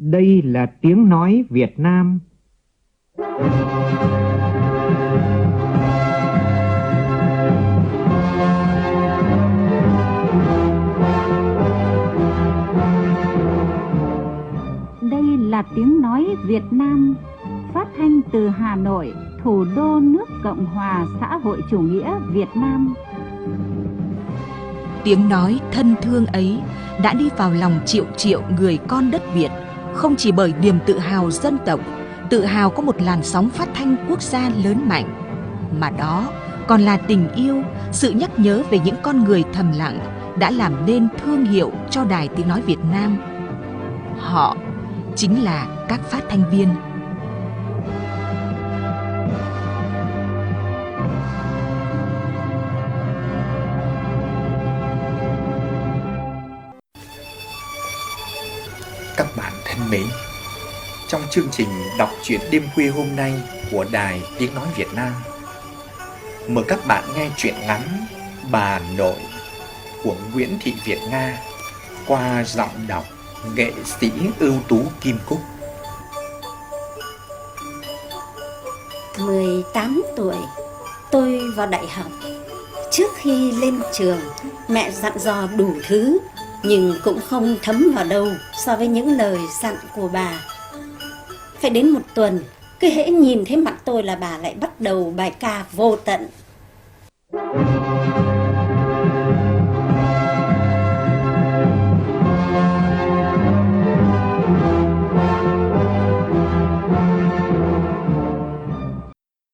Đây là tiếng nói Việt Nam. Đây là tiếng nói Việt Nam, phát thanh từ Hà Nội, thủ đô nước Cộng hòa xã hội chủ nghĩa Việt Nam. Tiếng nói thân thương ấy đã đi vào lòng triệu triệu người con đất Việt, không chỉ bởi niềm tự hào dân tộc, tự hào có một làn sóng phát thanh quốc gia lớn mạnh, mà đó còn là tình yêu, sự nhắc nhớ về những con người thầm lặng đã làm nên thương hiệu cho Đài Tiếng Nói Việt Nam. Họ chính là các phát thanh viên. Các bạn thân mến, trong chương trình đọc truyện đêm khuya hôm nay của Đài Tiếng Nói Việt Nam, mời các bạn nghe truyện ngắn Bà Nội của Nguyễn Thị Việt Nga qua giọng đọc nghệ sĩ ưu tú Kim Cúc. 18 tuổi, tôi vào đại học. Trước khi lên trường, mẹ dặn dò đủ thứ, nhưng cũng không thấm vào đâu so với những lời dặn của bà. Phải đến một tuần, cứ hễ nhìn thấy mặt tôi là bà lại bắt đầu bài ca vô tận.